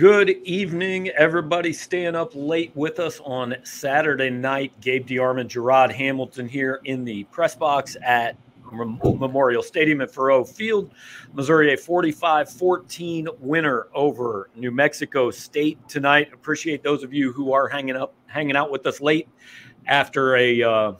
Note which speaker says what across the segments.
Speaker 1: Good evening, everybody staying up late with us on Saturday night. Gabe DeArmond, Gerard Hamilton here in the press box at Memorial Stadium at Faurot Field. Missouri a 45 14 winner over New Mexico State tonight. Appreciate those of you who are hanging up, hanging out with us late after a, uh,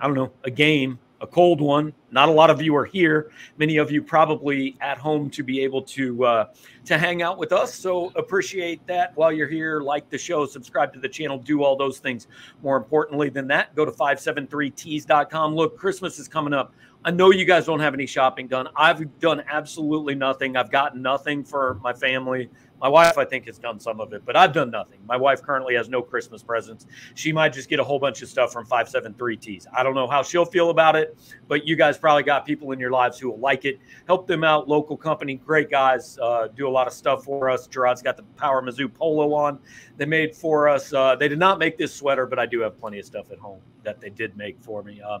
Speaker 1: I don't know, a game a cold one. Not a lot of you are here. Many of you probably at home to be able to uh, to hang out with us. So appreciate that. While you're here, like the show, subscribe to the channel, do all those things. More importantly than that, go to 573tees.com. Look, Christmas is coming up. I know you guys don't have any shopping done. I've done absolutely nothing. I've gotten nothing for my family. My wife, I think, has done some of it, but I've done nothing. My wife currently has no Christmas presents. She might just get a whole bunch of stuff from 573 Tees. I don't know how she'll feel about it, but you guys probably got people in your lives who will like it. Help them out. Local company, great guys, uh, do a lot of stuff for us. Gerard's got the Power Mizzou polo on. They made for us. Uh, they did not make this sweater, but I do have plenty of stuff at home that they did make for me. Uh,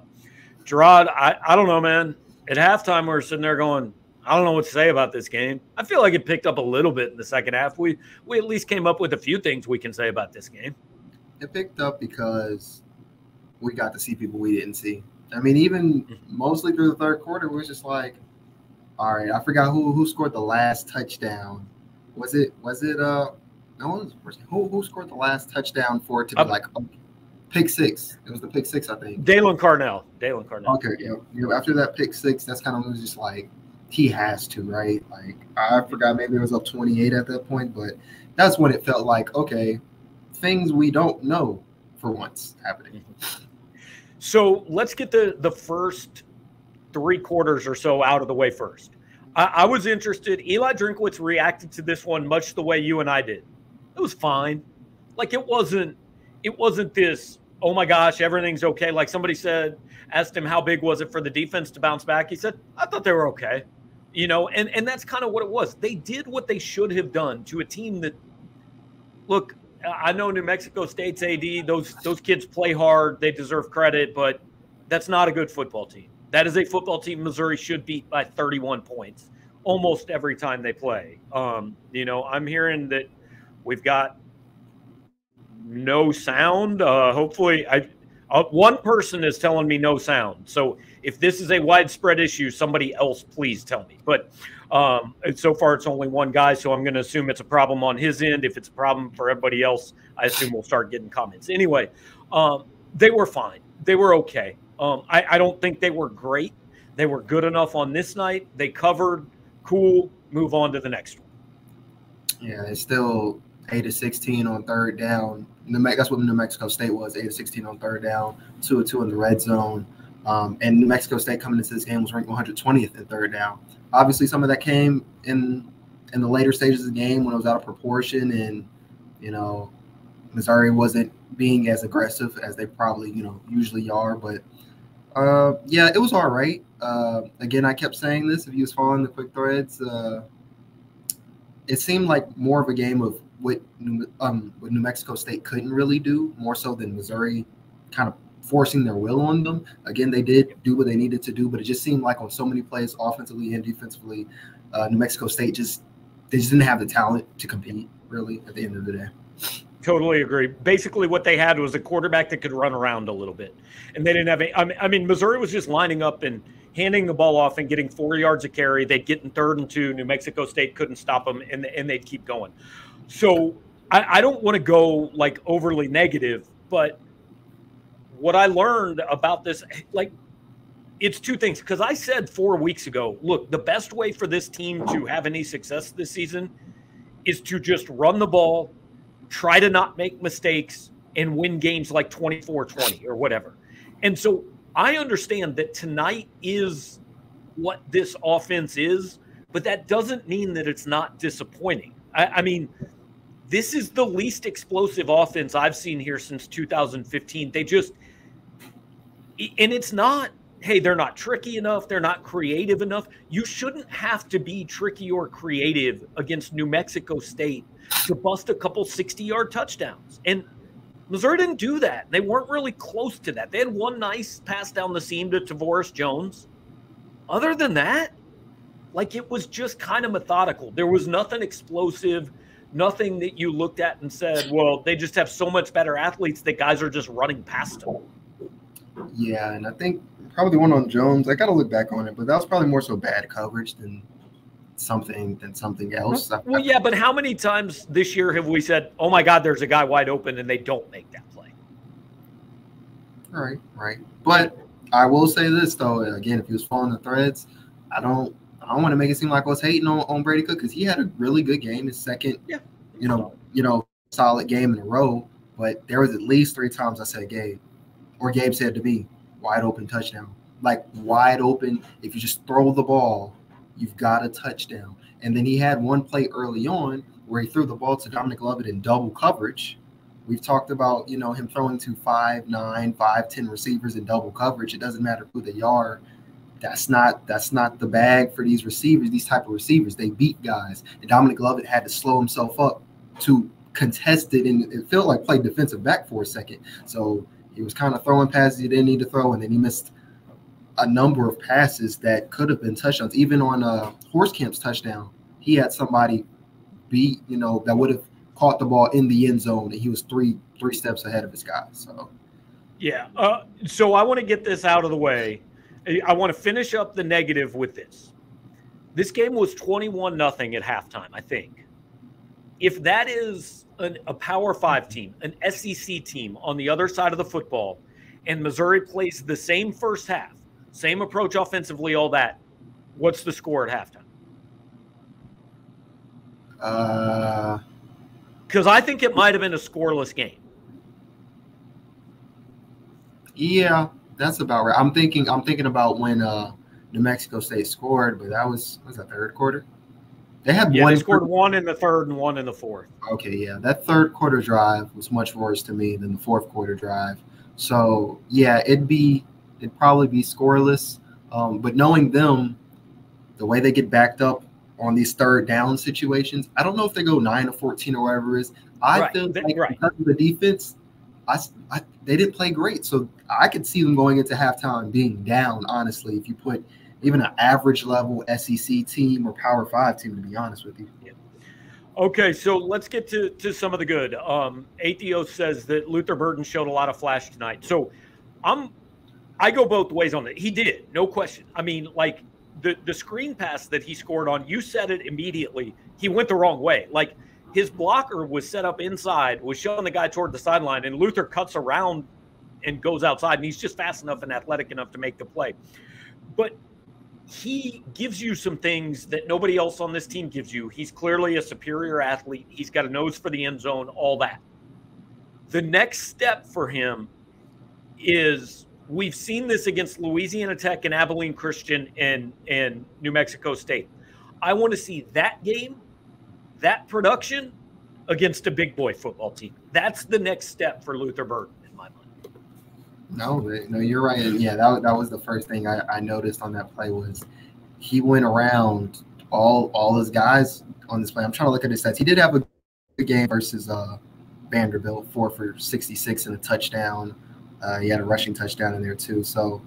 Speaker 1: Gerard, I, I don't know, man. At halftime, we we're sitting there going, I don't know what to say about this game. I feel like it picked up a little bit in the second half. We we at least came up with a few things we can say about this game.
Speaker 2: It picked up because we got to see people we didn't see. I mean, even mm-hmm. mostly through the third quarter, we was just like, all right, I forgot who who scored the last touchdown. Was it was it uh no one's who who scored the last touchdown for it to be uh, like oh, pick six? It was the pick six, I think.
Speaker 1: Daylan Carnell. Daylan Carnell.
Speaker 2: Okay, yeah. You know, after that pick six, that's kind of what was just like he has to, right? Like I forgot maybe it was up 28 at that point, but that's when it felt like, okay, things we don't know for once happening. Mm-hmm.
Speaker 1: So let's get the the first three quarters or so out of the way first. I, I was interested. Eli Drinkwitz reacted to this one much the way you and I did. It was fine. Like it wasn't it wasn't this, oh my gosh, everything's okay. Like somebody said, asked him how big was it for the defense to bounce back. He said, I thought they were okay you know, and and that's kind of what it was. They did what they should have done to a team that look. I know New Mexico State's AD; those those kids play hard. They deserve credit, but that's not a good football team. That is a football team Missouri should beat by 31 points almost every time they play. Um, you know, I'm hearing that we've got no sound. Uh, hopefully, I uh, one person is telling me no sound. So if this is a widespread issue, somebody else please tell me. But um, so far, it's only one guy, so I'm going to assume it's a problem on his end. If it's a problem for everybody else, I assume we'll start getting comments. Anyway, um, they were fine. They were okay. Um, I, I don't think they were great. They were good enough on this night. They covered. Cool. Move on to the next one.
Speaker 2: Yeah, it's still eight to sixteen on third down. That's what New Mexico State was eight to sixteen on third down, two or two in the red zone. Um, and New Mexico State coming into this game was ranked 120th in third down. Obviously, some of that came in in the later stages of the game when it was out of proportion, and you know, Missouri wasn't being as aggressive as they probably you know usually are. But uh, yeah, it was all right. Uh, again, I kept saying this. If you was following the quick threads, uh, it seemed like more of a game of what New, um, what New Mexico State couldn't really do, more so than Missouri kind of forcing their will on them. Again, they did do what they needed to do, but it just seemed like on so many plays, offensively and defensively, uh, New Mexico State just they just didn't have the talent to compete. Really, at the end of the day.
Speaker 1: Totally agree. Basically, what they had was a quarterback that could run around a little bit, and they didn't have. Any, I, mean, I mean, Missouri was just lining up and handing the ball off and getting four yards of carry. They'd get in third and two. New Mexico State couldn't stop them, and and they'd keep going. So I, I don't want to go like overly negative, but what I learned about this, like, it's two things. Because I said four weeks ago, look, the best way for this team to have any success this season is to just run the ball, try to not make mistakes, and win games like 24 20 or whatever. And so I understand that tonight is what this offense is, but that doesn't mean that it's not disappointing. I, I mean, this is the least explosive offense I've seen here since 2015. They just, and it's not, hey, they're not tricky enough. They're not creative enough. You shouldn't have to be tricky or creative against New Mexico State to bust a couple 60 yard touchdowns. And Missouri didn't do that. They weren't really close to that. They had one nice pass down the seam to Tavoris Jones. Other than that, like it was just kind of methodical. There was nothing explosive Nothing that you looked at and said, well, they just have so much better athletes that guys are just running past them.
Speaker 2: Yeah, and I think probably one on Jones, I got to look back on it, but that was probably more so bad coverage than something than something else.
Speaker 1: Well, yeah, but how many times this year have we said, "Oh my God, there's a guy wide open," and they don't make that play?
Speaker 2: Right, right. But I will say this though, again, if he was following the threads, I don't, I don't want to make it seem like I was hating on, on Brady Cook because he had a really good game, his second, yeah. you know, you know, solid game in a row. But there was at least three times I said, "Gabe," or Gabe said to me, "Wide open touchdown." Like wide open. If you just throw the ball, You've got a touchdown. And then he had one play early on where he threw the ball to Dominic Lovett in double coverage. We've talked about, you know, him throwing to five, nine, five, ten receivers in double coverage. It doesn't matter who they are. That's not that's not the bag for these receivers, these type of receivers. They beat guys. And Dominic Lovett had to slow himself up to contest it and it felt like play defensive back for a second. So he was kind of throwing passes he didn't need to throw, and then he missed a number of passes that could have been touchdowns. Even on uh, Hoerstkamp's touchdown, he had somebody beat, you know, that would have caught the ball in the end zone, and he was three three steps ahead of his guy. So,
Speaker 1: yeah. Uh, so I want to get this out of the way. I want to finish up the negative with this. This game was twenty-one nothing at halftime. I think. If that is an, a Power Five team, an SEC team on the other side of the football, and Missouri plays the same first half same approach offensively, all that. What's the score at halftime?
Speaker 2: Uh,
Speaker 1: because I think it might have been a scoreless game.
Speaker 2: Yeah, that's about right. I'm thinking. I'm thinking about when uh, New Mexico State scored, but that was was that third quarter. They had
Speaker 1: yeah,
Speaker 2: one.
Speaker 1: They scored one in the third and one in the fourth.
Speaker 2: Okay, yeah, that third quarter drive was much worse to me than the fourth quarter drive. So yeah, it'd be it'd probably be scoreless. Um, but knowing them, the way they get backed up on these third down situations, I don't know if they go nine or fourteen or whatever it is. I right. feel like right. because of the defense, I, I, they didn't play great, so I could see them going into halftime being down. Honestly, if you put even an average level SEC team or Power Five team, to be honest with you.
Speaker 1: Yeah. Okay, so let's get to, to some of the good. Um, says that Luther Burden showed a lot of flash tonight. So I'm I go both ways on it. He did, no question. I mean, like the the screen pass that he scored on, you said it immediately. He went the wrong way. Like his blocker was set up inside, was showing the guy toward the sideline, and Luther cuts around and goes outside, and he's just fast enough and athletic enough to make the play. But he gives you some things that nobody else on this team gives you. He's clearly a superior athlete. He's got a nose for the end zone, all that. The next step for him is We've seen this against Louisiana Tech and Abilene Christian and, and New Mexico State. I want to see that game, that production against a big boy football team. That's the next step for Luther mind.
Speaker 2: No, no, you're right. And yeah, that, that was the first thing I, I noticed on that play was he went around all all his guys on this play. I'm trying to look at his stats. He did have a good game versus uh, Vanderbilt, four for 66 and a touchdown. Uh, he had a rushing touchdown in there too. So,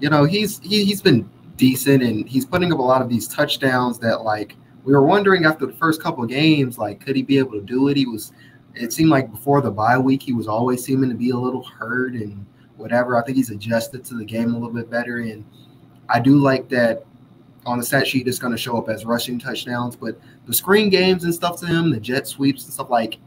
Speaker 2: you know, he's he, he's been decent and he's putting up a lot of these touchdowns that like we were wondering after the first couple of games, like could he be able to do it? He was. It seemed like before the bye week, he was always seeming to be a little hurt and whatever. I think he's adjusted to the game a little bit better, and I do like that on the stat sheet it's going to show up as rushing touchdowns, but the screen games and stuff to him, the jet sweeps and stuff like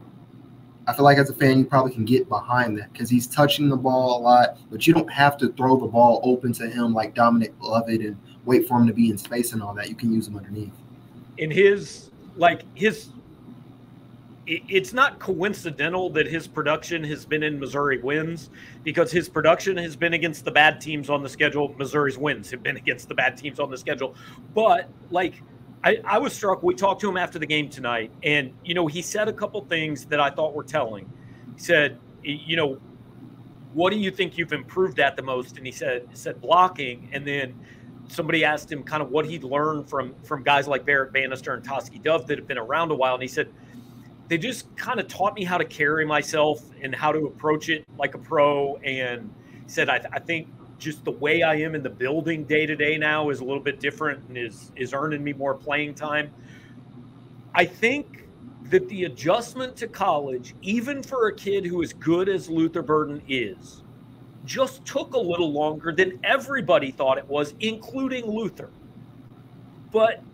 Speaker 2: I feel like as a fan, you probably can get behind that because he's touching the ball a lot, but you don't have to throw the ball open to him like Dominic Lovett and wait for him to be in space and all that. You can use him underneath.
Speaker 1: In his, like, his, it's not coincidental that his production has been in Missouri wins because his production has been against the bad teams on the schedule. Missouri's wins have been against the bad teams on the schedule. But, like, I, I was struck. We talked to him after the game tonight, and you know, he said a couple things that I thought were telling. He said, you know, what do you think you've improved at the most? And he said, said blocking, and then somebody asked him kind of what he'd learned from from guys like Barrett Banister and Tauskie Dove that have been around a while, and he said they just kind of taught me how to carry myself and how to approach it like a pro. And said, I, I think just the way I am in the building day to day now is a little bit different and is is earning me more playing time. I think that the adjustment to college, even for a kid who is good as Luther Burden is, just took a little longer than everybody thought it was, including Luther. But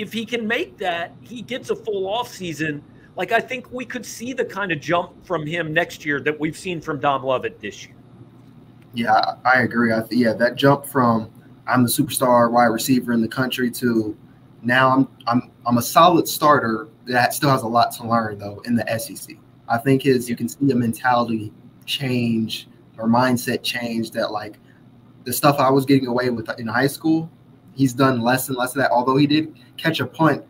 Speaker 1: if he can make that, he gets a full off season. Like I think we could see the kind of jump from him next year that we've seen from Dom Lovett this year.
Speaker 2: Yeah, I agree. I th- yeah, that jump from I'm the superstar wide receiver in the country to now I'm I'm I'm a solid starter that still has a lot to learn though in the SEC. I think his you can see a mentality change or mindset change that like the stuff I was getting away with in high school, he's done less and less of that. Although he did catch a punt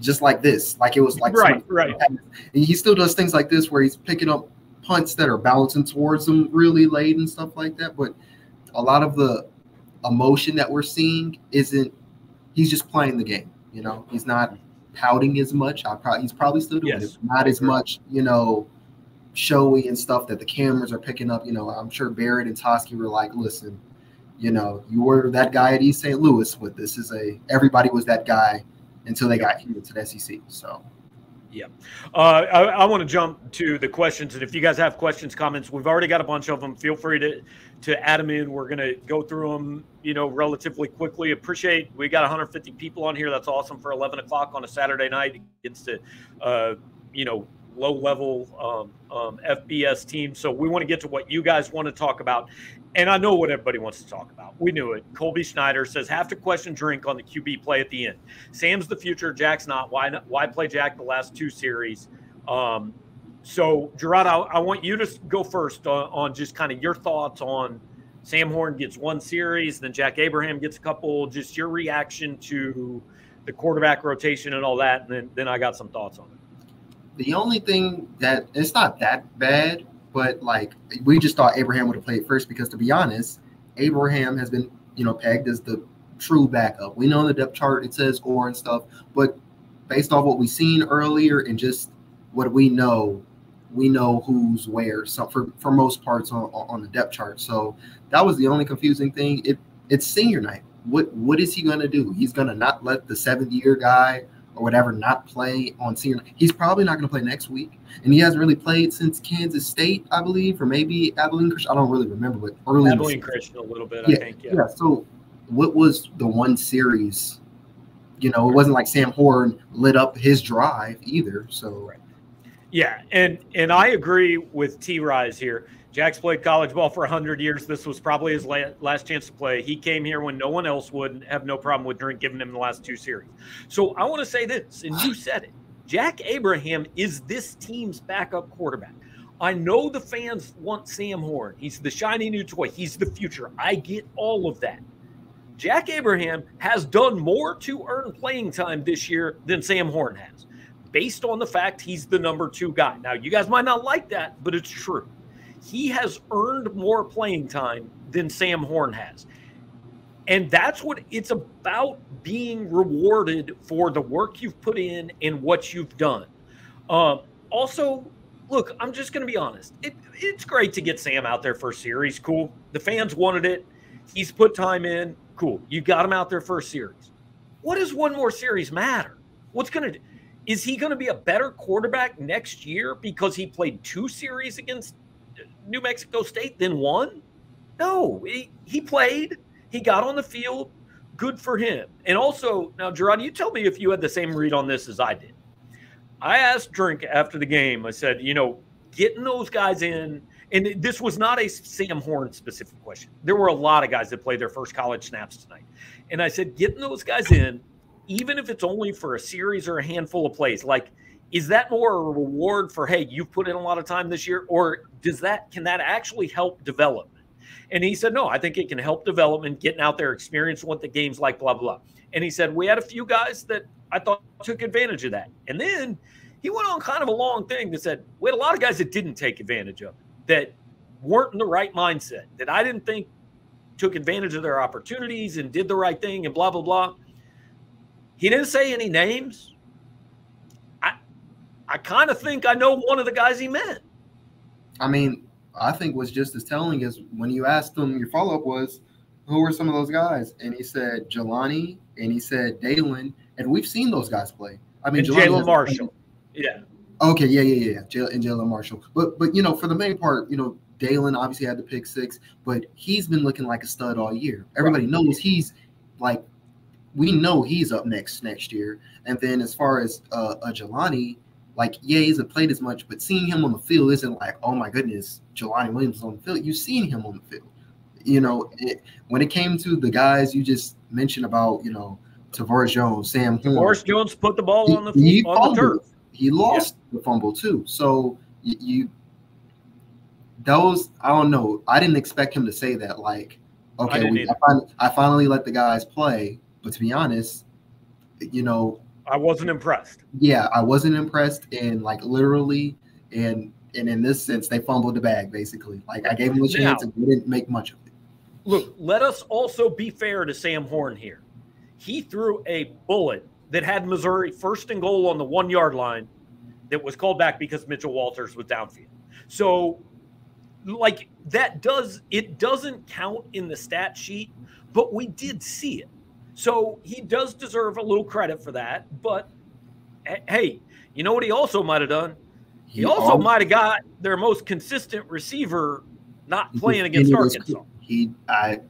Speaker 2: just like this, like it was like
Speaker 1: right, right.
Speaker 2: And He still does things like this where he's picking up punts that are bouncing towards him really late and stuff like that. But a lot of the emotion that we're seeing isn't. He's just playing the game. You know, he's not pouting as much. I probably he's probably still doing yes. it, not as much. You know, showy and stuff that the cameras are picking up. You know, I'm sure Barrett and Tauskie were like, listen, you know, you were that guy at East St. Louis, but this is a everybody was that guy until they got here to the SEC. So.
Speaker 1: Yeah. Uh, I, I want to jump to the questions. And if you guys have questions, comments, we've already got a bunch of them. Feel free to, to add them in. We're going to go through them, you know, relatively quickly. Appreciate we got 150 people on here. That's awesome for 11 o'clock on a Saturday night against the, uh, you know, low level um, um, FBS team. So we want to get to what you guys want to talk about. And I know what everybody wants to talk about. We knew it. Colby Schneider says, have to question drink on the QB play at the end. Sam's the future. Jack's not. Why not? Why play Jack the last two series? Um, so, Gerard, I, I, want you to go first on, on just kind of your thoughts on Sam Horn gets one series, then Jack Abraham gets a couple. Just your reaction to the quarterback rotation and all that, and then, then I got some thoughts on it.
Speaker 2: The only thing that it's not that bad but like we just thought Abraham would have played first because to be honest, Abraham has been, you know, pegged as the true backup. We know in the depth chart it says or and stuff, but based off what we've seen earlier and just what we know, we know who's where. So for, for most parts on, on the depth chart. So that was the only confusing thing. It it's senior night. What what is he gonna do? He's gonna not let the seventh year guy or whatever not play on senior. He's probably not going to play next week, and he hasn't really played since Kansas State, I believe, or maybe Abilene Christian. I don't really remember, but early
Speaker 1: Abilene Christian a little bit. Yeah, I think. Yeah.
Speaker 2: yeah. So, what was the one series? You know, it wasn't like Sam Horn lit up his drive either. So. Right.
Speaker 1: Yeah, and and I agree with T Rise here. Jack's played college ball for 100 years. This was probably his last chance to play. He came here when no one else would and have no problem with Drink giving him the last two series. So I want to say this, and you said it. Jack Abraham is this team's backup quarterback. I know the fans want Sam Horn. He's the shiny new toy. He's the future. I get all of that. Jack Abraham has done more to earn playing time this year than Sam Horn has, based on the fact he's the number two guy. Now, you guys might not like that, but it's true he has earned more playing time than Sam Horn has. And that's what it's about being rewarded for the work you've put in and what you've done. Um, also, look, I'm just going to be honest. It, it's great to get Sam out there for series. Cool. The fans wanted it. He's put time in. Cool. You got him out there for a series. What does one more series matter? What's going to is he going to be a better quarterback next year because he played two series against New Mexico State then won? No, he, he played, he got on the field. Good for him. And also, now, Gerard, you tell me if you had the same read on this as I did. I asked Drink after the game, I said, you know, getting those guys in, and this was not a Sam Horn specific question. There were a lot of guys that played their first college snaps tonight. And I said, getting those guys in, even if it's only for a series or a handful of plays, like – is that more a reward for hey you've put in a lot of time this year? Or does that can that actually help development? And he said no i think it can help development getting out there experience what the game's like blah blah and he said we had a few guys that i thought took advantage of that. And then he went on kind of a long thing that said we had a lot of guys that didn't take advantage of it that weren't in the right mindset that i didn't think took advantage of their opportunities and did the right thing and blah blah blah. He didn't say any names I kind of think I know one of the guys he meant.
Speaker 2: I mean, I think what's just as telling is when you asked him, your follow up was, who were some of those guys? And he said Jelani, and he said Daylan, and we've seen those guys play. I mean,
Speaker 1: Jalen Marshall. Yeah.
Speaker 2: Okay, yeah, yeah, yeah, J- and Jalen Marshall. But but you know, for the main part, you know, Daylan obviously had the pick six, but he's been looking like a stud all year. Everybody right. knows he's like, we know he's up next next year. And then as far as uh, a Jelani, like yeah, he hasn't played as much, but seeing him on the field isn't like, oh my goodness, Jelani Williams is on the field. You've seen him on the field. You know, it, when it came to the guys you just mentioned about, you know, Tavares Jones, Sam
Speaker 1: Tavares Jones put the ball he, on the he on the turf.
Speaker 2: He lost yeah. the fumble too. So you, you those I don't know. I didn't expect him to say that. Like, okay, I, we, I, finally, I finally let the guys play, but to be honest, you know,
Speaker 1: I wasn't impressed.
Speaker 2: Yeah, I wasn't impressed, and like literally, and and in this sense, they fumbled the bag basically. Like I gave them a chance, now, and they didn't make much of it.
Speaker 1: Look, let us also be fair to Sam Horn here. He threw a bullet that had Missouri first and goal on the one yard line that was called back because Mitchell Walters was downfield. So, like, that does, it doesn't count in the stat sheet, but we did see it. So he does deserve a little credit for that. But hey, you know what he also might have done? He, he also might have got their most consistent receiver not playing against Arkansas.
Speaker 2: He, I,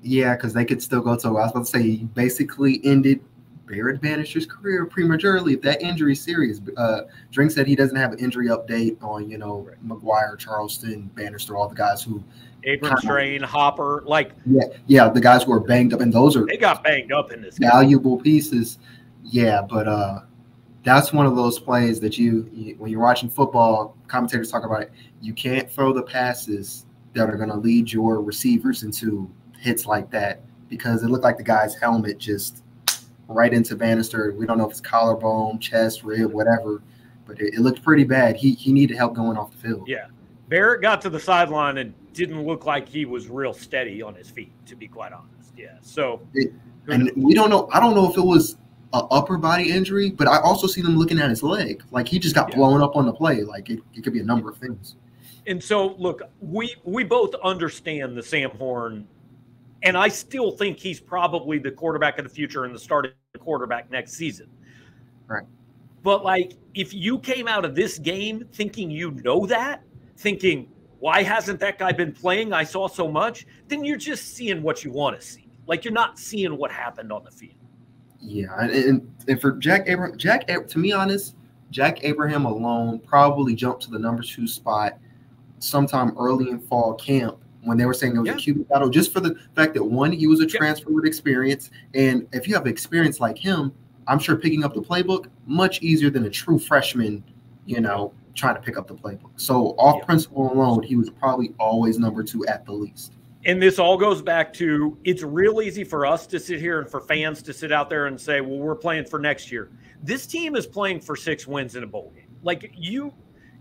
Speaker 2: yeah, because they could still go to. I was about to say he basically ended Barrett Banister's career prematurely if that injury serious. Uh, Drink said he doesn't have an injury update on you know. McGuire, Charleston, Banister, all the guys who
Speaker 1: Abrams-Draine, Hopper, like
Speaker 2: yeah, yeah, the guys who are banged up, and those are
Speaker 1: they got banged up in this
Speaker 2: valuable game. pieces. Yeah, but uh, that's one of those plays that you, you when you're watching football, commentators talk about it. You can't throw the passes that are going to lead your receivers into hits like that because it looked like the guy's helmet just right into Banister. We don't know if it's collarbone, chest, rib, whatever, but it, it looked pretty bad. He he needed help going off the field.
Speaker 1: Yeah. Barrett got to the sideline and didn't look like he was real steady on his feet, to be quite honest. Yeah. So,
Speaker 2: it, and we don't know. I don't know if it was an upper body injury, but I also see them looking at his leg. Like he just got yeah. blown up on the play. Like it, it could be a number of things.
Speaker 1: And so, look, we we both understand the Sam Horn and I still think he's probably the quarterback of the future and the starting quarterback next season.
Speaker 2: Right.
Speaker 1: But like, if you came out of this game thinking you know that, thinking, why hasn't that guy been playing? I saw so much. Then you're just seeing what you want to see. Like you're not seeing what happened on the field.
Speaker 2: Yeah, and, and for Jack Abraham, Jack to be honest, Jack Abraham alone probably jumped to the number two spot sometime early in fall camp when they were saying it was yeah. a QB battle, just for the fact that one, he was a transfer with experience, and if you have experience like him, I'm sure picking up the playbook much easier than a true freshman, you know, trying to pick up the playbook. So off yeah. principle alone, he was probably always number two at the least.
Speaker 1: And this all goes back to it's real easy for us to sit here and for fans to sit out there and say, well, we're playing for next year. This team is playing for six wins in a bowl game. Like you,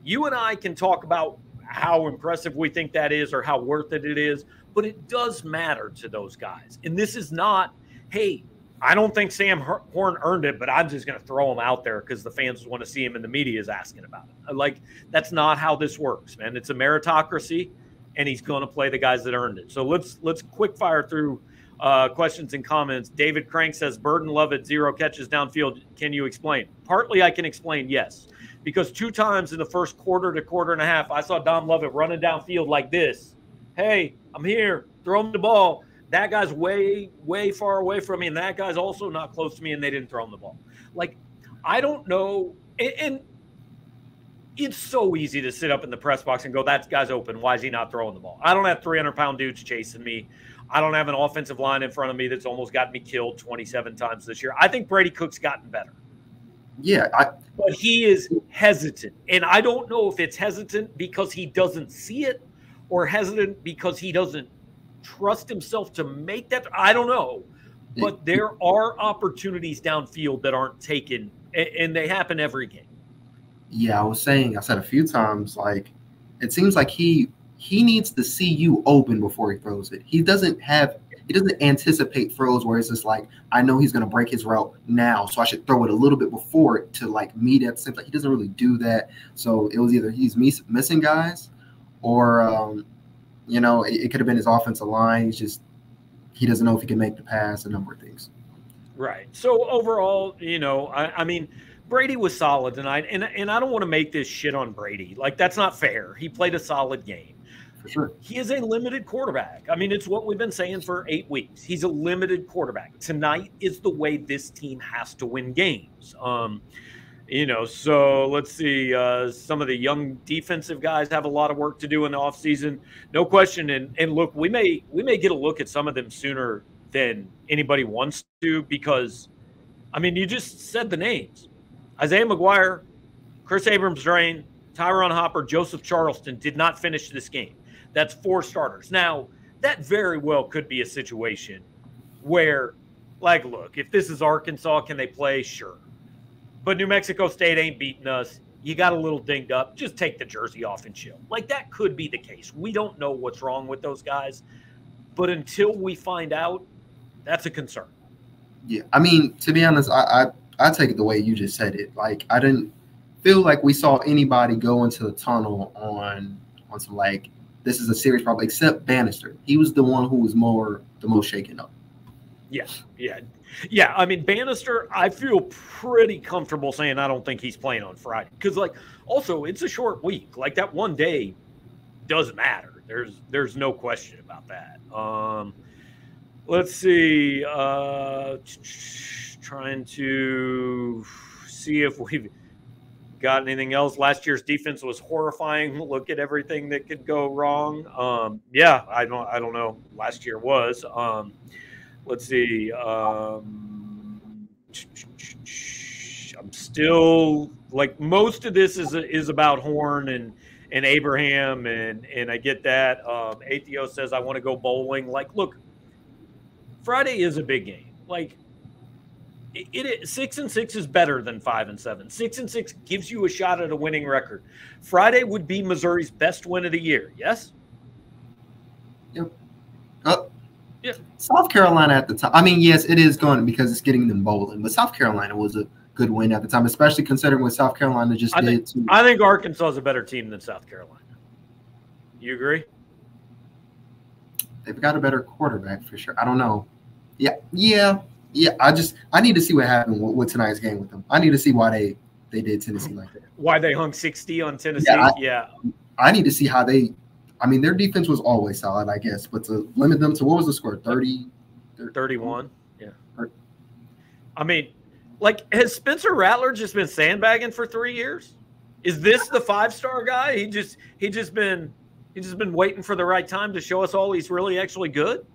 Speaker 1: you and I can talk about how impressive we think that is or how worth it it is, but it does matter to those guys. And this is not, hey, I don't think Sam Horn earned it, but I'm just going to throw him out there because the fans want to see him and the media is asking about it. Like, that's not how this works, man. It's a meritocracy, and he's going to play the guys that earned it. So let's let's quick fire through uh, questions and comments. David Crank says, Burden Lovett, zero catches downfield. Can you explain? Partly I can explain, yes because two times in the first quarter to quarter and a half, I saw Dom Lovett running downfield like this. Hey, I'm here. Throw him the ball. That guy's way, way far away from me, and that guy's also not close to me, and they didn't throw him the ball. Like, I don't know. And, and it's so easy to sit up in the press box and go, that guy's open. Why is he not throwing the ball? I don't have 300 pound dudes chasing me. I don't have an offensive line in front of me that's almost got me killed 27 times this year. I think Brady Cook's gotten better.
Speaker 2: Yeah, I,
Speaker 1: but he is hesitant, and I don't know if it's hesitant because he doesn't see it, or hesitant because he doesn't trust himself to make that. I don't know, but there are opportunities downfield that aren't taken, and they happen every game.
Speaker 2: Yeah, I was saying, I said a few times, like it seems like he he needs to see you open before he throws it. He doesn't have he doesn't anticipate throws where it's just like I know he's going to break his route now, so I should throw it a little bit before it to like meet at the same time. He doesn't really do that. So it was either he's miss, missing guys, or um, you know it, it could have been his offensive line. He's just he doesn't know if he can make the pass. A number of things.
Speaker 1: Right. So overall, you know, I, I mean, Brady was solid tonight, and and I don't want to make this shit on Brady. Like that's not fair. He played a solid game.
Speaker 2: For sure.
Speaker 1: He is a limited quarterback. I mean, it's what we've been saying for eight weeks. He's a limited quarterback. Tonight is the way this team has to win games. Um, you know, so let's see. Uh, some of the young defensive guys have a lot of work to do in the offseason. No question. And and look, we may we may get a look at some of them sooner than anybody wants to because I mean, you just said the names. Isaiah McGuire, Chris Abrams-Draine, Ty'Ron Hopper, Joseph Charleston did not finish this game. That's four starters. Now, that very well could be a situation where, like, look, if this is Arkansas, can they play? Sure. But New Mexico State ain't beating us. You got a little dinged up. Just take the jersey off and chill. Like, that could be the case. We don't know what's wrong with those guys. But until we find out, that's a concern.
Speaker 2: Yeah, I mean, to be honest, I, I I take it the way you just said it. Like I didn't feel like we saw anybody go into the tunnel on on some like this is a serious problem, except Banister. He was the one who was more the most shaken up.
Speaker 1: Yeah, yeah, yeah. I mean, Banister, I feel pretty comfortable saying I don't think he's playing on Friday because, like, also it's a short week. Like that one day doesn't matter. There's there's no question about that. Um, let's see. Uh, trying to see if we've got anything else. Last year's defense was horrifying. Look at everything that could go wrong. Um, yeah, I don't. I don't know. Last year was. Um, let's see. Um, I'm still like most of this is is about Horn and and Abraham and and I get that. Um, Atheo says I want to go bowling. Like, look, Friday is a big game. Like it, it six and six is better than five and seven. Six and six gives you a shot at a winning record. Friday would be Missouri's best win of the year. Yes.
Speaker 2: Yep. Yeah. South Carolina at the time. I mean, yes, it is going because it's getting them bowling, but South Carolina was a good win at the time, especially considering what South Carolina just
Speaker 1: I
Speaker 2: did.
Speaker 1: Think, I think Arkansas is a better team than South Carolina. You agree?
Speaker 2: They've got a better quarterback for sure. I don't know. Yeah, yeah, yeah. I just I need to see what happened with, with tonight's game with them. I need to see why they they did Tennessee like that.
Speaker 1: Why they hung sixty on Tennessee? Yeah, I, yeah.
Speaker 2: I need to see how they. I mean, their defense was always solid, I guess, but to limit them to what was the score? 30,
Speaker 1: 31? Yeah. I mean, like, has Spencer Rattler just been sandbagging for three years? Is this the five star guy? He just he just been he's just been waiting for the right time to show us all he's really actually good.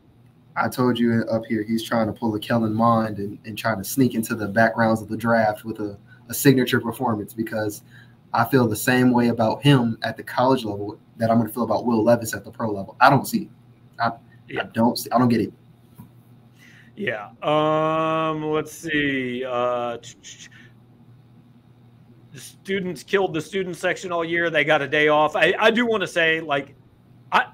Speaker 2: I told you up here he's trying to pull a Kellen Mond and, and trying to sneak into the backgrounds of the draft with a, a signature performance because I feel the same way about him at the college level that I'm going to feel about Will Levis at the pro level. I don't see it. I, yeah. I don't see, I don't get it.
Speaker 1: Yeah. Um, let's see. Uh, the students killed the student section all year. They got a day off. I, I do want to say, like, I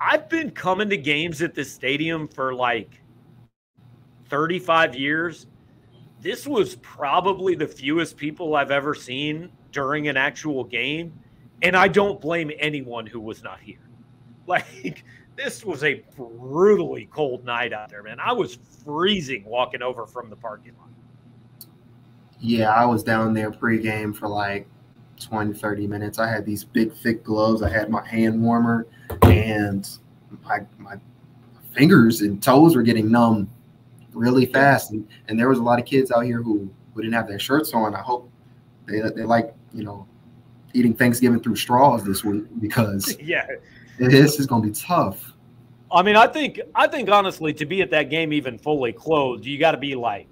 Speaker 1: I've been coming to games at this stadium for like 35 years. This was probably the fewest people I've ever seen during an actual game. And I don't blame anyone who was not here. Like, this was a brutally cold night out there, man. I was freezing walking over from the parking lot.
Speaker 2: Yeah, I was down there pregame for like 20, 30 minutes. I had these big, thick gloves. I had my hand warmer, and my my fingers and toes were getting numb really fast. And, and there was a lot of kids out here who, who didn't have their shirts on. I hope they they like you know eating Thanksgiving through straws this week because
Speaker 1: yeah,
Speaker 2: this is going to be tough.
Speaker 1: I mean, I think I think honestly, to be at that game even fully clothed, you got to be like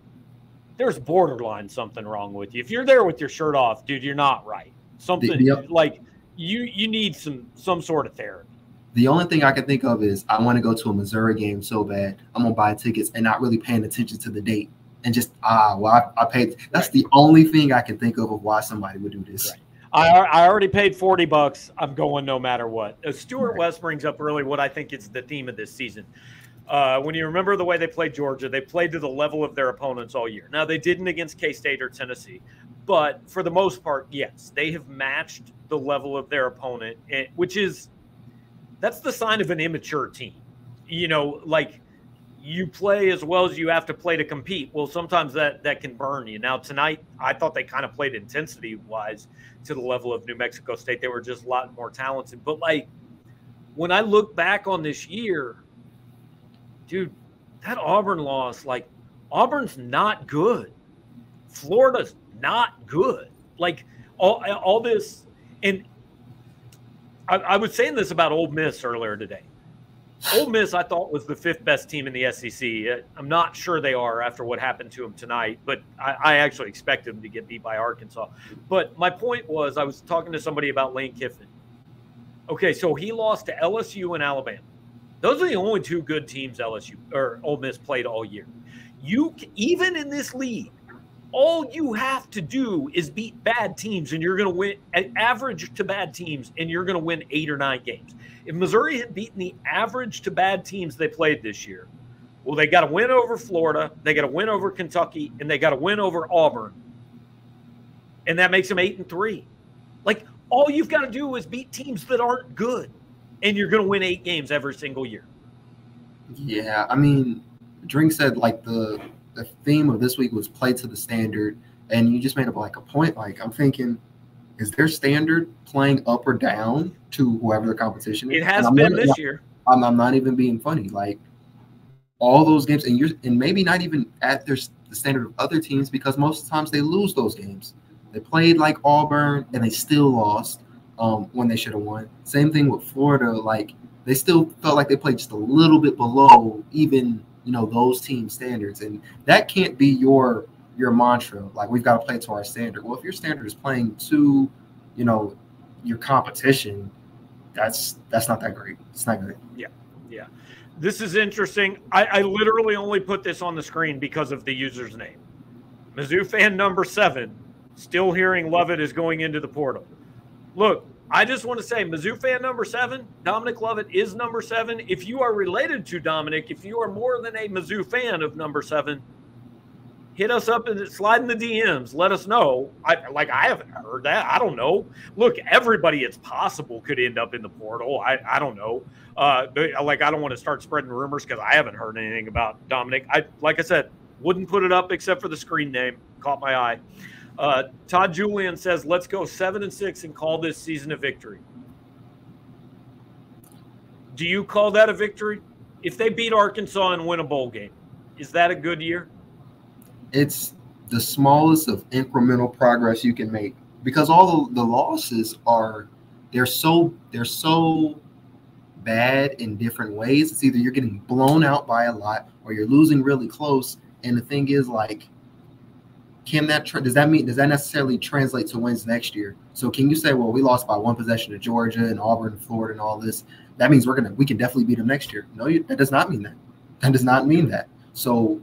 Speaker 1: there's borderline something wrong with you. If you're there with your shirt off, dude, you're not right. Something the, the, like you you need some some sort of therapy.
Speaker 2: The only thing I can think of is I want to go to a Missouri game so bad. I'm gonna buy tickets and not really paying attention to the date and just ah well I, I paid. That's right. the only thing I can think of of why somebody would do this. Right.
Speaker 1: I, I already paid 40 bucks. I'm going no matter what. Uh, Stuart right. West brings up really what I think is the theme of this season. Uh, when you remember the way they played Georgia, they played to the level of their opponents all year. Now, they didn't against K State or Tennessee, but for the most part, yes, they have matched the level of their opponent, which is that's the sign of an immature team. You know, like you play as well as you have to play to compete. Well, sometimes that that can burn you. Now tonight, I thought they kind of played intensity wise to the level of New Mexico State. They were just a lot more talented. But like when I look back on this year, dude, that Auburn loss, like Auburn's not good. Florida's not good. Like all all this, and I, I was saying this about Ole Miss earlier today. Ole Miss, I thought, was the fifth best team in the SEC. Uh, I'm not sure they are after what happened to them tonight, but I, I, actually expected them to get beat by Arkansas. But my point was, I was talking to somebody about Lane Kiffin. Okay, so he lost to LSU and Alabama. Those are the only two good teams LSU or Ole Miss played all year. You even in this league, all you have to do is beat bad teams, and you're going to win average to bad teams, and you're going to win eight or nine games. If Missouri had beaten the average to bad teams they played this year, well, they got to win over Florida, they got to win over Kentucky, and they got to win over Auburn, and that makes them eight and three. Like all you've got to do is beat teams that aren't good, and you're going to win eight games every single year.
Speaker 2: Yeah, I mean, Drink said like the the theme of this week was play to the standard, and you just made up like a point. Like I'm thinking, is their standard playing up or down to whoever the competition is?
Speaker 1: It has been this year.
Speaker 2: I'm, I'm, not even being funny. Like all those games, and you're and maybe not even at their the standard of other teams because most of the times they lose those games. They played like Auburn and they still lost um, when they should have won. Same thing with Florida. Like they still felt like they played just a little bit below even you know those team standards, and that can't be your your mantra. Like we've got to play to our standard. Well, if your standard is playing to, you know, your competition, that's that's not that great. It's not good.
Speaker 1: Yeah, yeah. This is interesting. I, I literally only put this on the screen because of the user's name. Mizzou fan number seven, still hearing Lovett is going into the portal. Look, I just want to say, Mizzou fan number seven, Dominic Lovett is number seven. If you are related to Dominic, if you are more than a Mizzou fan of number seven, hit us up and slide in the DMs. Let us know. I like I haven't heard that. I don't know. Look, everybody it's possible could end up in the portal. I, I don't know. Uh, like I don't want to start spreading rumors because I haven't heard anything about Dominic. I like I said, wouldn't put it up except for the screen name. Caught my eye. Uh, Todd Julian says, "Let's go seven and six and call this season a victory." Do you call that a victory? If they beat Arkansas and win a bowl game, is that a good year?
Speaker 2: It's the smallest of incremental progress you can make because all the, the losses are they're so they're so bad in different ways. It's either you're getting blown out by a lot or you're losing really close. And the thing is, like, can that does that mean does that necessarily translate to wins next year? So can you say, well, we lost by one possession to Georgia and Auburn and Florida and all this? That means we're gonna we can definitely beat them next year. No, that does not mean that. That does not mean that. So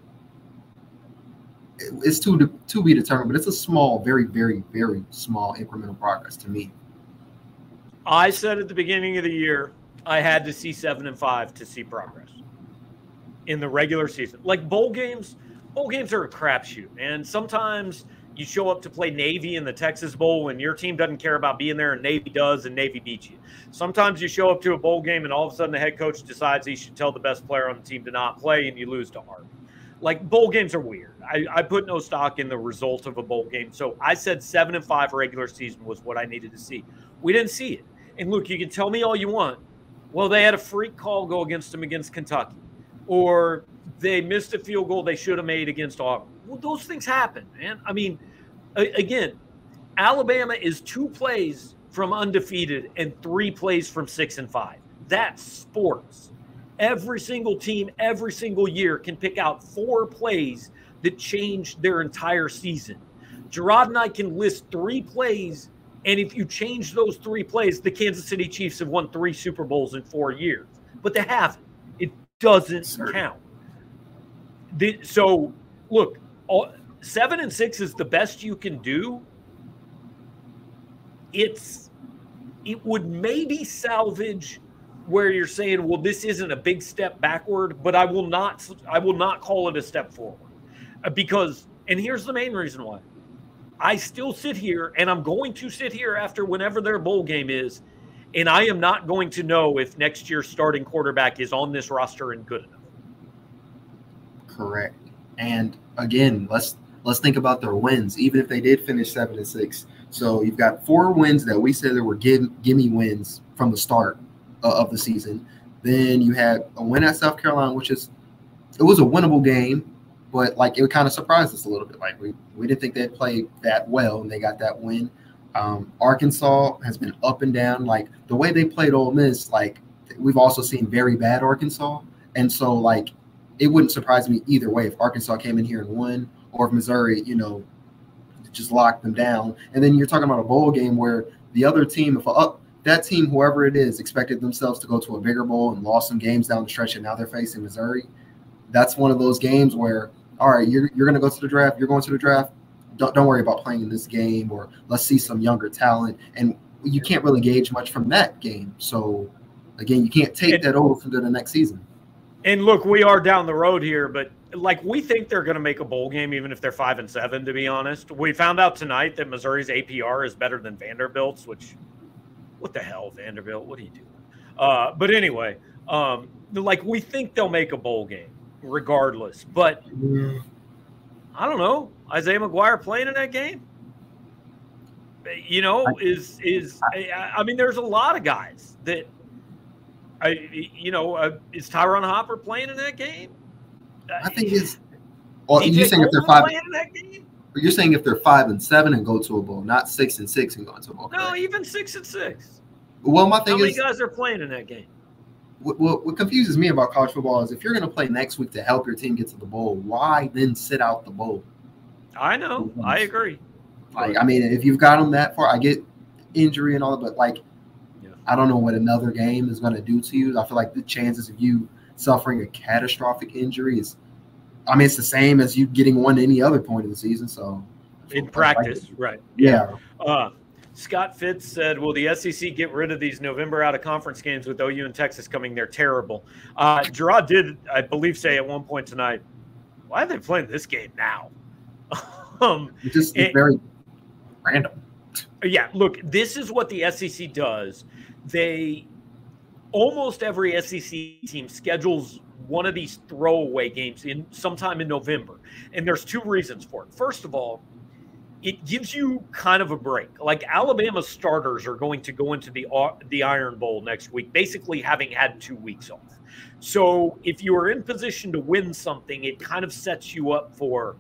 Speaker 2: it's to to be determined, but it's a small, very, very, very small incremental progress to me.
Speaker 1: I said at the beginning of the year, I had to see seven and five to see progress in the regular season. Like bowl games, bowl games are a crapshoot, and sometimes you show up to play Navy in the Texas Bowl and your team doesn't care about being there and Navy does and Navy beats you. Sometimes you show up to a bowl game and all of a sudden the head coach decides he should tell the best player on the team to not play and you lose to Army. Like bowl games are weird. I, I put no stock in the result of a bowl game. So I said seven and five regular season was what I needed to see. We didn't see it. And look, you can tell me all you want. Well, they had a freak call go against them against Kentucky. Or they missed a field goal they should have made against Auburn. Well, those things happen, man. I mean, again, Alabama is two plays from undefeated and three plays from six and five. That's sports. Every single team, every single year can pick out four plays that change their entire season. Gerard and I can list three plays, and if you change those three plays, the Kansas City Chiefs have won three Super Bowls in four years, but they haven't. It doesn't count. The, so, look, all, seven and six is the best you can do. It's it would maybe salvage where you're saying, well, this isn't a big step backward, but I will not I will not call it a step forward uh, because and here's the main reason why. I still sit here and I'm going to sit here after whenever their bowl game is, and I am not going to know if next year's starting quarterback is on this roster and good enough.
Speaker 2: Correct. And again, let's let's think about their wins, even if they did finish seven and six. So you've got four wins that we said there were give gimme wins from the start of the season. Then you had a win at South Carolina, which is it was a winnable game, but like it kind of surprised us a little bit. Like we we didn't think they'd play that well, and they got that win. Um, Arkansas has been up and down. Like the way they played Ole Miss, like we've also seen very bad Arkansas, and so like it wouldn't surprise me either way if Arkansas came in here and won, or if Missouri, you know, just locked them down. And then you're talking about a bowl game where the other team, if up that team, whoever it is, expected themselves to go to a bigger bowl and lost some games down the stretch, and now they're facing Missouri. That's one of those games where, all right, you're you're going to go to the draft. You're going to the draft. Don't don't worry about playing in this game, or let's see some younger talent. And you can't really gauge much from that game. So again, you can't take that over to the next season.
Speaker 1: And look, we are down the road here, but like we think they're going to make a bowl game, even if they're five and seven. To be honest, we found out tonight that Missouri's APR is better than Vanderbilt's. Which, what the hell, Vanderbilt? What are you doing? Uh, but anyway, um, like we think they'll make a bowl game regardless. But I don't know. Isaiah McGuire playing in that game. You know, is is I mean, there's a lot of guys that I, you know, uh, is Ty'Ron Hopper playing in that game?
Speaker 2: I think it's. Well, you're saying if they're five. You're saying if they're five and seven and go to a bowl, not six and six and go to a bowl.
Speaker 1: No, even six and six.
Speaker 2: Well, my thing
Speaker 1: How many
Speaker 2: is,
Speaker 1: guys are playing in that game?
Speaker 2: What, what, what confuses me about college football is if you're going to play next week to help your team get to the bowl, why then sit out the bowl?
Speaker 1: I know. I agree.
Speaker 2: Like, I mean, if you've got them that far, I get injury and all that, but like. I don't know what another game is going to do to you. I feel like the chances of you suffering a catastrophic injury is, I mean, it's the same as you getting one any other point in the season. So,
Speaker 1: in practice, like right?
Speaker 2: Yeah.
Speaker 1: Uh, Scott Fitz said, "Will the SEC get rid of these November out of conference games with OU and Texas coming? They're terrible." Uh, Gerard did, I believe, say at one point tonight, "Why are they playing this game now?"
Speaker 2: um, it's just and, very random.
Speaker 1: Yeah, look, this is what the SEC does. They almost every SEC team schedules one of these throwaway games in sometime in November, and there's two reasons for it. First of all it gives you kind of a break. Like Alabama starters are going to go into the uh, the Iron Bowl next week, basically having had two weeks off. So if you are in position to win something, it kind of sets you up for,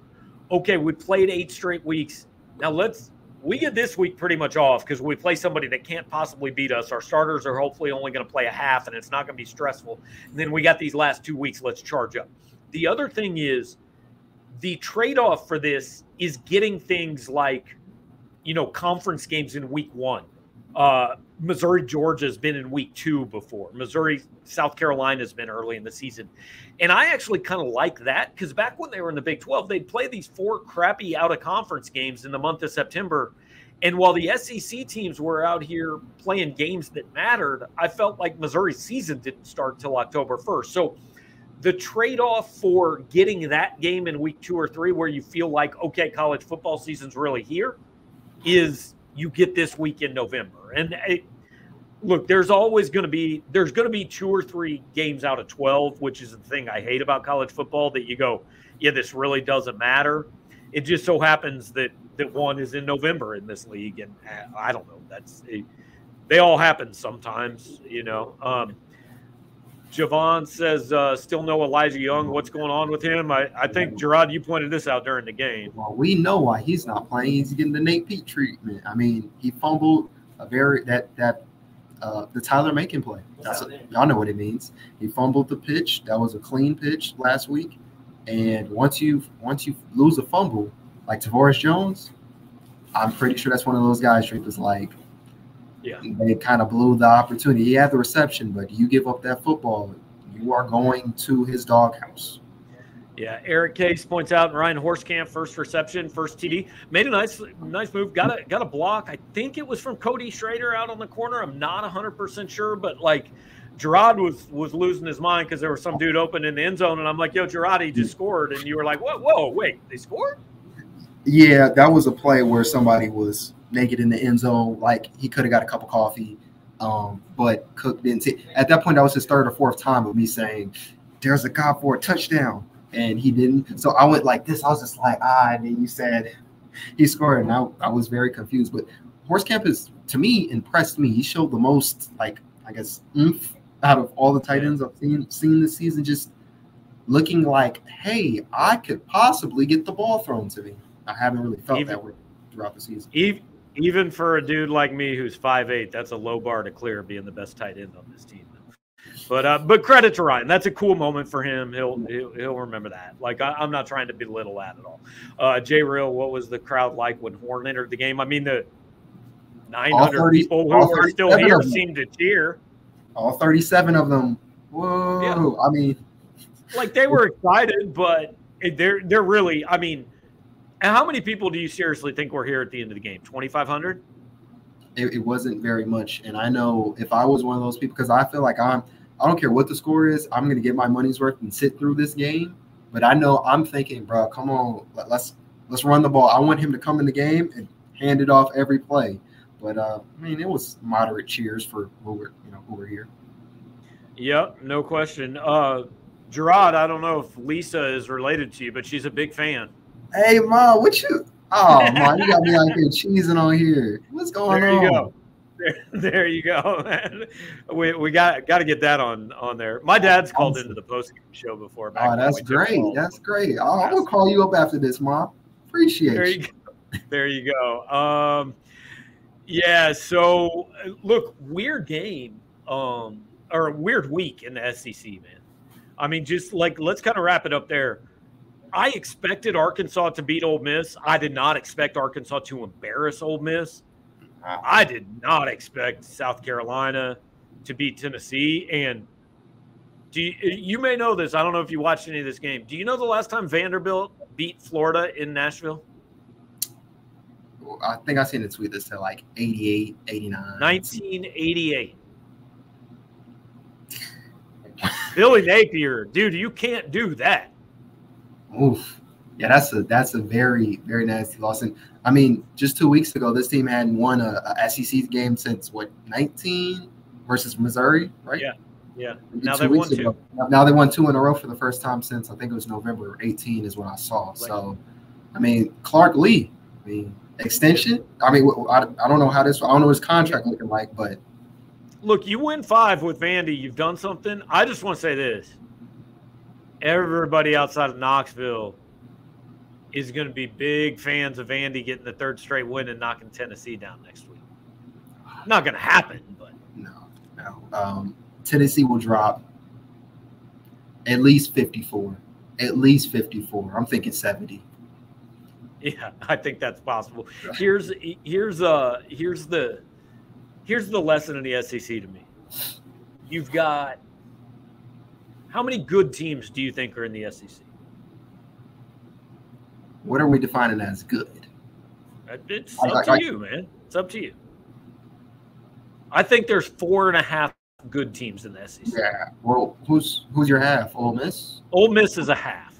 Speaker 1: okay, we played eight straight weeks. Now let's we get this week pretty much off because we play somebody that can't possibly beat us. Our starters are hopefully only going to play a half, and it's not going to be stressful. And then we got these last two weeks. Let's charge up. The other thing is the trade off for this is getting things like, you know, conference games in week one. Uh, Missouri, Georgia's been in week two before. Missouri, South Carolina's been early in the season. And I actually kind of like that because back when they were in the Big 12, they'd play these four crappy out of conference games in the month of September. And while the SEC teams were out here playing games that mattered, I felt like Missouri's season didn't start till October 1st. So the trade off for getting that game in week two or three where you feel like, okay, college football season's really here is you get this week in November. And it, look, there's always going to be there's going to be two or three games out of 12, which is the thing I hate about college football that you go, yeah, this really doesn't matter. It just so happens that that one is in November in this league and uh, I don't know, that's it, they all happen sometimes, you know. Um, Javon says, uh, still no Elijah Young. What's going on with him? I, I think, Gerard, you pointed this out during the game.
Speaker 2: Well, we know why he's not playing. He's getting the Nate Peat treatment. I mean, he fumbled a very, that, that, uh, the Tyler Macon play. That's a, y'all know what it means. He fumbled the pitch. That was a clean pitch last week. And once you once you lose a fumble, like Tavares Jones, I'm pretty sure that's one of those guys. Trip like,
Speaker 1: yeah.
Speaker 2: They kind of blew the opportunity. He had the reception, but you give up that football, you are going to his doghouse.
Speaker 1: Yeah, Eric Case points out Ryan Hoerstkamp first reception, first TD, made a nice nice move. Got a got a block. I think it was from Cody Schrader out on the corner. I'm not 100 percent sure, but like Gerard was was losing his mind because there was some dude open in the end zone, and I'm like, "Yo, Gerard, he just scored," and you were like, "Whoa, whoa, wait, they scored?"
Speaker 2: Yeah, that was a play where somebody was naked in the end zone. Like he could have got a cup of coffee, um, but Cook didn't. T- At that point, that was his third or fourth time of me saying, "There's a guy for a touchdown." and he didn't. So I went like this. I was just like, ah, and then you said he scored, and I, I was very confused. But Hoerstkamp is to me impressed me. He showed the most like I guess oomph out of all the tight ends I've seen seen this season. Just looking like, hey, I could possibly get the ball thrown to me. I haven't really felt even, that way throughout the season.
Speaker 1: Even, even for a dude like me who's five eight, that's a low bar to clear being the best tight end on this team. But uh, but credit to Ryan. That's a cool moment for him. He'll he'll, he'll remember that. Like I, am not trying to belittle that at all. Uh, Jay Real, what was the crowd like when Horn entered the game? I mean the 900 30, people who are still here seemed to cheer.
Speaker 2: All 37 of them. Whoa! Yeah. I mean,
Speaker 1: like they were excited, but they're they're really. I mean, how many people do you seriously think were here at the end of the game? 2,500.
Speaker 2: It, it wasn't very much, and I know if I was one of those people, because I feel like I'm I don't care what the score is. I'm going to get my money's worth and sit through this game. But I know I'm thinking, bro, come on, let's let's run the ball. I want him to come in the game and hand it off every play. But uh, I mean, it was moderate cheers for who we're you know who we're here.
Speaker 1: Yep, no question. Uh, Gerard, I don't know if Lisa is related to you, but she's a big fan.
Speaker 2: Hey, mom, what you? Oh, mom, you got me out here cheesing on here. What's going on?
Speaker 1: there
Speaker 2: on?
Speaker 1: You go. There, there you go, man. We, we got got to get that on on there. My dad's called awesome. into the post show before.
Speaker 2: oh, that's great. That's great. Oh, I'm gonna call you up after this, mom. Appreciate
Speaker 1: there you. Go. There you go. Um, yeah. So look, weird game, um, or a weird week in the SEC, man. I mean, just like let's kind of wrap it up there. I expected Arkansas to beat Ole Miss. I did not expect Arkansas to embarrass Ole Miss. I did not expect South Carolina to beat Tennessee. And do you, you, may know this. I don't know if you watched any of this game. Do you know the last time Vanderbilt beat Florida in Nashville?
Speaker 2: I think I seen a tweet that said like 88, 89.
Speaker 1: 1988. Billy Napier, dude, you can't do that.
Speaker 2: Oof. Yeah, that's a that's a very very nasty loss. And I mean, just two weeks ago, this team hadn't won a, a SEC game since what 19 versus Missouri, right?
Speaker 1: Yeah, yeah. Now they won ago.
Speaker 2: two. Now they won two in a row for the first time since I think it was November 18 is what I saw. So, I mean, Clark Lea, I mean, extension. I mean, I, I don't know how this. I don't know his contract looking like, but
Speaker 1: look, you win five with Vandy. You've done something. I just want to say this: everybody outside of Knoxville is going to be big fans of Andy getting the third straight win and knocking Tennessee down next week. Not going to happen, but
Speaker 2: no, no. Um, Tennessee will drop at least 54. At least 54. I'm thinking 70.
Speaker 1: Yeah, I think that's possible. Here's here's uh here's the here's the lesson in the SEC to me. You've got how many good teams do you think are in the SEC?
Speaker 2: what are we defining as good?
Speaker 1: It's up to you, man. It's up to you. I think there's four and a half good teams in the SEC.
Speaker 2: Yeah. Well, who's who's your half? Ole Miss.
Speaker 1: Ole Miss is a half.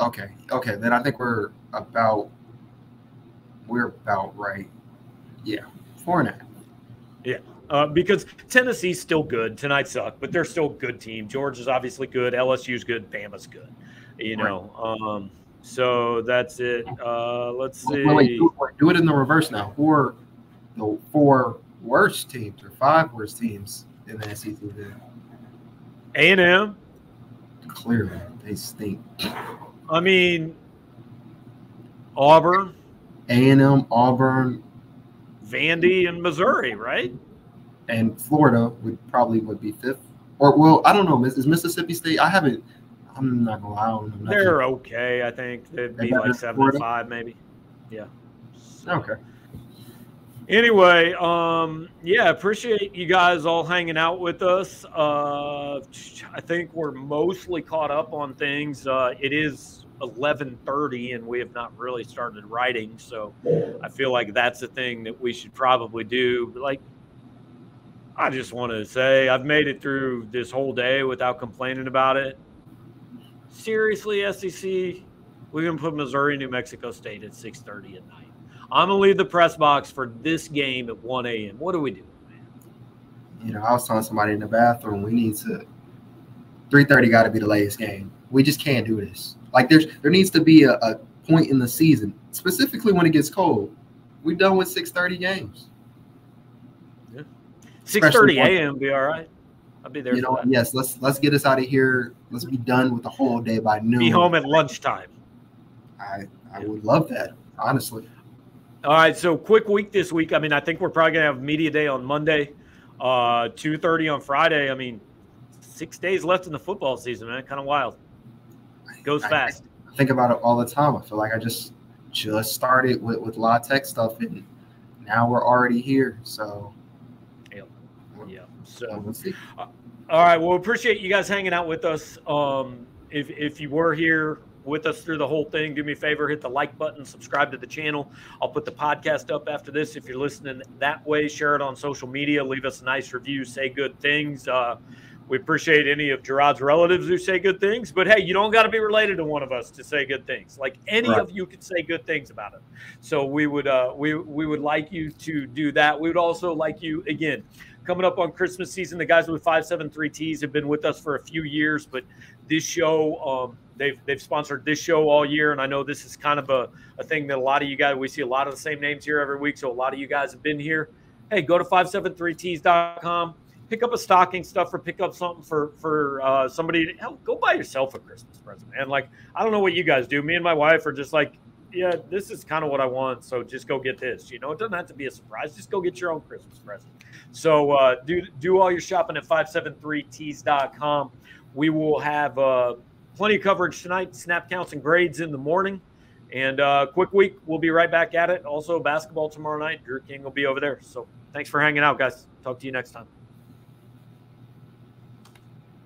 Speaker 2: Okay. Okay. Then I think we're about we're about right. Yeah. Four and a half.
Speaker 1: Yeah. Uh, because Tennessee's still good. Tonight sucked, but they're still a good team. Georgia's obviously good. LSU's good. Bama's good. You know. Right. Um, so that's it. Uh, let's see. Wait, wait,
Speaker 2: do, do, it in the reverse now. Who are the four worst teams or five worst teams in the SEC?
Speaker 1: A and M.
Speaker 2: Clearly, they stink.
Speaker 1: I mean, Auburn.
Speaker 2: A and M, Auburn,
Speaker 1: Vandy, and Missouri, right?
Speaker 2: And Florida would probably would be fifth. Or well, I don't know. Is Mississippi State? I haven't I'm not gonna lie. Them.
Speaker 1: They're okay. I think they'd be like seven to five, maybe. Yeah.
Speaker 2: So. Okay.
Speaker 1: Anyway, um, yeah, appreciate you guys all hanging out with us. Uh, I think we're mostly caught up on things. Uh, it is 11:30, and we have not really started writing, so I feel like that's a thing that we should probably do. Like, I just want to say I've made it through this whole day without complaining about it seriously, SEC, we're gonna put Missouri, New Mexico State at 6:30 at night. I'm gonna leave the press box for this game at 1 a.m. What do we do, man?
Speaker 2: You know, I was telling somebody in the bathroom we need to 3:30 got to be the latest game. We just can't do this. Like there's there needs to be a, a point in the season, specifically when it gets cold. We're done with 6:30 games.
Speaker 1: Yeah. 6:30 a.m. be all right. I'll be there.
Speaker 2: You know, yes. Let's let's get us out of here. Let's be done with the whole day by noon.
Speaker 1: Be home at lunchtime.
Speaker 2: I I would love that, honestly.
Speaker 1: All right, so quick week this week. I mean, I think we're probably gonna have media day on Monday, uh, two thirty on Friday. I mean, six days left in the football season, man. Kind of wild. It goes I, fast.
Speaker 2: I think about it all the time. I feel like I just just started with with La Tech stuff, and now we're already here. So.
Speaker 1: So. Uh, all right. Well, appreciate you guys hanging out with us. Um, if if you were here with us through the whole thing, do me a favor, hit the like button, subscribe to the channel. I'll put the podcast up after this. If you're listening that way, share it on social media, leave us a nice review, say good things. Uh, we appreciate any of Gerard's relatives who say good things, but hey, you don't got to be related to one of us to say good things. Like any right. of you could say good things about it. So we would uh, we we would like you to do that. We would also like you again coming up on Christmas season. The guys with five seven three Ts have been with us for a few years, but this show um, they've they've sponsored this show all year, and I know this is kind of a, a thing that a lot of you guys we see a lot of the same names here every week. So a lot of you guys have been here. Hey, go to 573ts.com pick up a stocking stuffer, pick up something for for uh, somebody. Hell, go buy yourself a Christmas present, man. Like I don't know what you guys do. Me and my wife are just like, yeah, this is kind of what I want. So just go get this. You know, it doesn't have to be a surprise. Just go get your own Christmas present. So uh, do do all your shopping at 573tees.com. We will have uh, plenty of coverage tonight. Snap counts and grades in the morning. And uh, quick week, we'll be right back at it. Also, basketball tomorrow night. Drew King will be over there. So thanks for hanging out, guys. Talk to you next time.